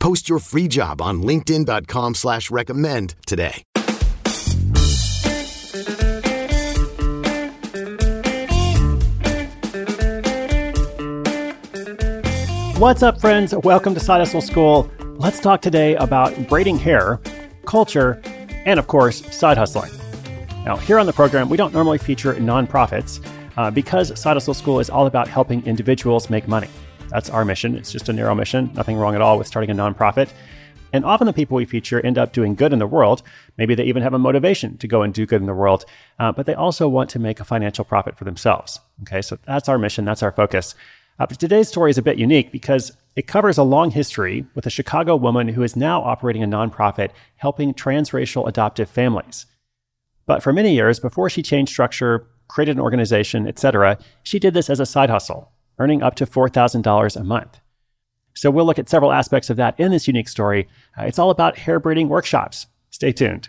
Post your free job on LinkedIn.com slash recommend today. What's up, friends? Welcome to Side Hustle School. Let's talk today about braiding hair, culture, and of course, side hustling. Now, here on the program, we don't normally feature nonprofits uh, because Side Hustle School is all about helping individuals make money. That's our mission. It's just a narrow mission. Nothing wrong at all with starting a nonprofit. And often the people we feature end up doing good in the world. Maybe they even have a motivation to go and do good in the world, uh, but they also want to make a financial profit for themselves. Okay, so that's our mission. That's our focus. Uh, but today's story is a bit unique because it covers a long history with a Chicago woman who is now operating a nonprofit helping transracial adoptive families. But for many years, before she changed structure, created an organization, etc., she did this as a side hustle, earning up to $4,000 a month. So we'll look at several aspects of that in this unique story. Uh, it's all about hair braiding workshops. Stay tuned.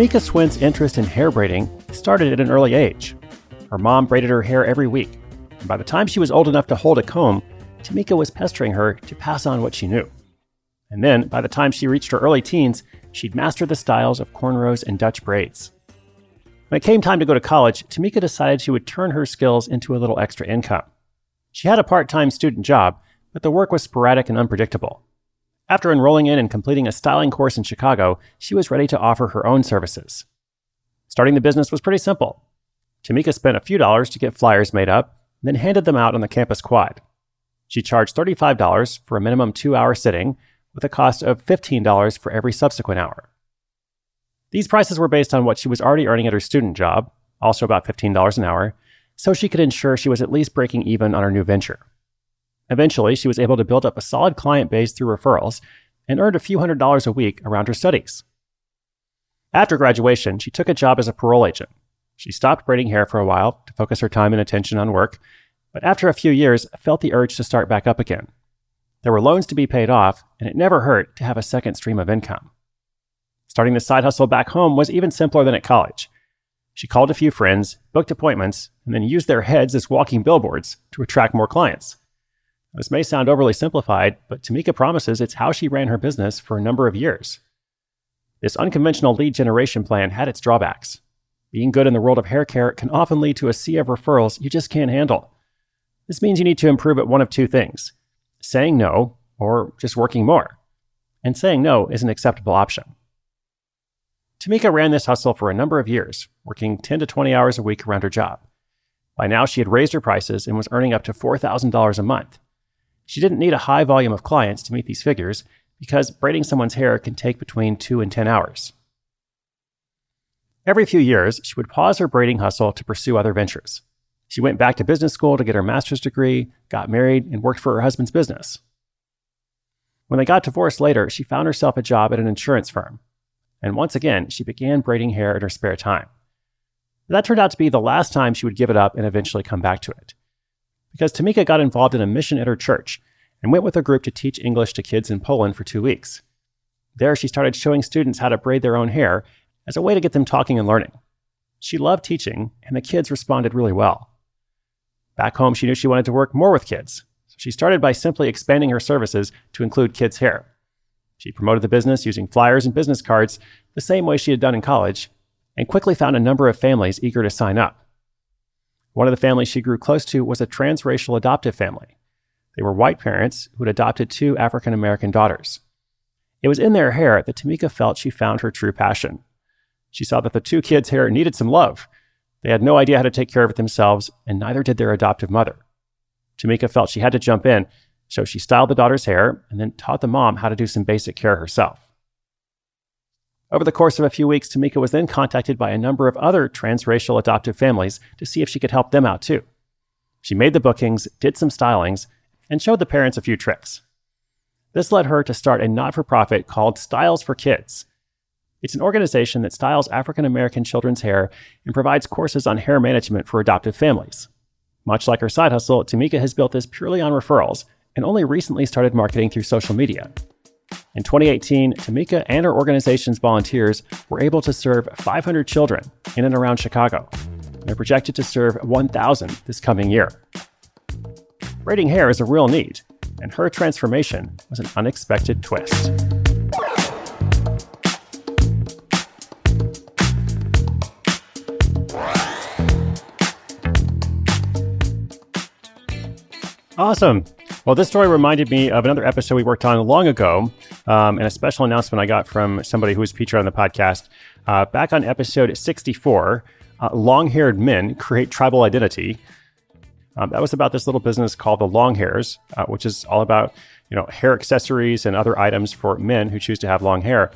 Tamika Swin's interest in hair braiding started at an early age. Her mom braided her hair every week, and by the time she was old enough to hold a comb, Tamika was pestering her to pass on what she knew. And then, by the time she reached her early teens, she'd mastered the styles of cornrows and Dutch braids. When it came time to go to college, Tamika decided she would turn her skills into a little extra income. She had a part time student job, but the work was sporadic and unpredictable. After enrolling in and completing a styling course in Chicago, she was ready to offer her own services. Starting the business was pretty simple. Tamika spent a few dollars to get flyers made up, then handed them out on the campus quad. She charged $35 for a minimum two hour sitting, with a cost of $15 for every subsequent hour. These prices were based on what she was already earning at her student job, also about $15 an hour, so she could ensure she was at least breaking even on her new venture. Eventually, she was able to build up a solid client base through referrals and earned a few hundred dollars a week around her studies. After graduation, she took a job as a parole agent. She stopped braiding hair for a while to focus her time and attention on work, but after a few years, felt the urge to start back up again. There were loans to be paid off, and it never hurt to have a second stream of income. Starting the side hustle back home was even simpler than at college. She called a few friends, booked appointments, and then used their heads as walking billboards to attract more clients. This may sound overly simplified, but Tamika promises it's how she ran her business for a number of years. This unconventional lead generation plan had its drawbacks. Being good in the world of hair care can often lead to a sea of referrals you just can't handle. This means you need to improve at one of two things saying no, or just working more. And saying no is an acceptable option. Tamika ran this hustle for a number of years, working 10 to 20 hours a week around her job. By now, she had raised her prices and was earning up to $4,000 a month. She didn't need a high volume of clients to meet these figures because braiding someone's hair can take between 2 and 10 hours. Every few years, she would pause her braiding hustle to pursue other ventures. She went back to business school to get her master's degree, got married, and worked for her husband's business. When they got divorced later, she found herself a job at an insurance firm. And once again, she began braiding hair in her spare time. That turned out to be the last time she would give it up and eventually come back to it because Tamika got involved in a mission at her church and went with a group to teach English to kids in Poland for two weeks. There, she started showing students how to braid their own hair as a way to get them talking and learning. She loved teaching, and the kids responded really well. Back home, she knew she wanted to work more with kids, so she started by simply expanding her services to include kids' hair. She promoted the business using flyers and business cards the same way she had done in college, and quickly found a number of families eager to sign up. One of the families she grew close to was a transracial adoptive family. They were white parents who had adopted two African American daughters. It was in their hair that Tamika felt she found her true passion. She saw that the two kids' hair needed some love. They had no idea how to take care of it themselves, and neither did their adoptive mother. Tamika felt she had to jump in, so she styled the daughter's hair and then taught the mom how to do some basic care herself. Over the course of a few weeks, Tamika was then contacted by a number of other transracial adoptive families to see if she could help them out too. She made the bookings, did some stylings, and showed the parents a few tricks. This led her to start a not for profit called Styles for Kids. It's an organization that styles African American children's hair and provides courses on hair management for adoptive families. Much like her side hustle, Tamika has built this purely on referrals and only recently started marketing through social media. In 2018, Tamika and her organization's volunteers were able to serve 500 children in and around Chicago. They're projected to serve 1,000 this coming year. Braiding hair is a real need, and her transformation was an unexpected twist. Awesome. Well, this story reminded me of another episode we worked on long ago, um, and a special announcement I got from somebody who was featured on the podcast. Uh, back on episode 64, uh, Long Haired Men Create Tribal Identity. Um, that was about this little business called the Long Hairs, uh, which is all about you know hair accessories and other items for men who choose to have long hair,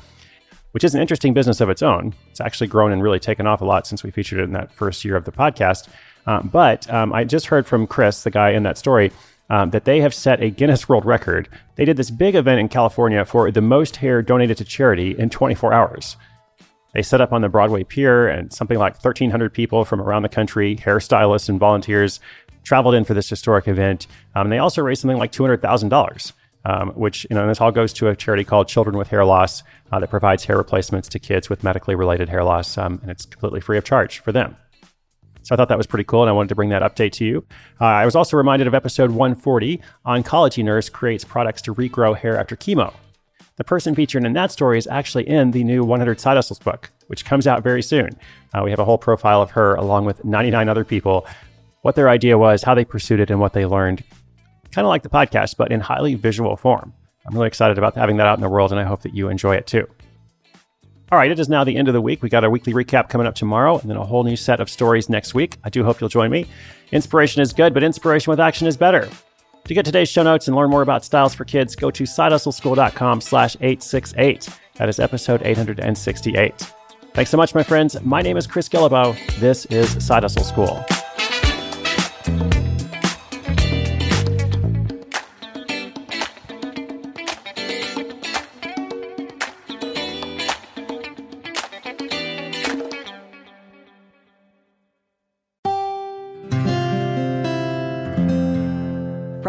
which is an interesting business of its own. It's actually grown and really taken off a lot since we featured it in that first year of the podcast. Uh, but um, I just heard from Chris, the guy in that story, um, that they have set a Guinness World Record. They did this big event in California for the most hair donated to charity in 24 hours. They set up on the Broadway Pier, and something like 1,300 people from around the country, hairstylists and volunteers, traveled in for this historic event. Um, they also raised something like $200,000. Um, which you know, this all goes to a charity called Children with Hair Loss uh, that provides hair replacements to kids with medically related hair loss, um, and it's completely free of charge for them. So I thought that was pretty cool, and I wanted to bring that update to you. Uh, I was also reminded of episode 140 Oncology Nurse creates products to regrow hair after chemo. The person featured in that story is actually in the new 100 Side Hustles book, which comes out very soon. Uh, we have a whole profile of her along with 99 other people, what their idea was, how they pursued it, and what they learned. Kind of like the podcast, but in highly visual form. I'm really excited about having that out in the world, and I hope that you enjoy it too. All right, it is now the end of the week. We got our weekly recap coming up tomorrow and then a whole new set of stories next week. I do hope you'll join me. Inspiration is good, but inspiration with action is better. To get today's show notes and learn more about styles for kids, go to sidehustleschool.com slash 868. That is episode 868. Thanks so much, my friends. My name is Chris Guillebeau. This is Side Hustle School.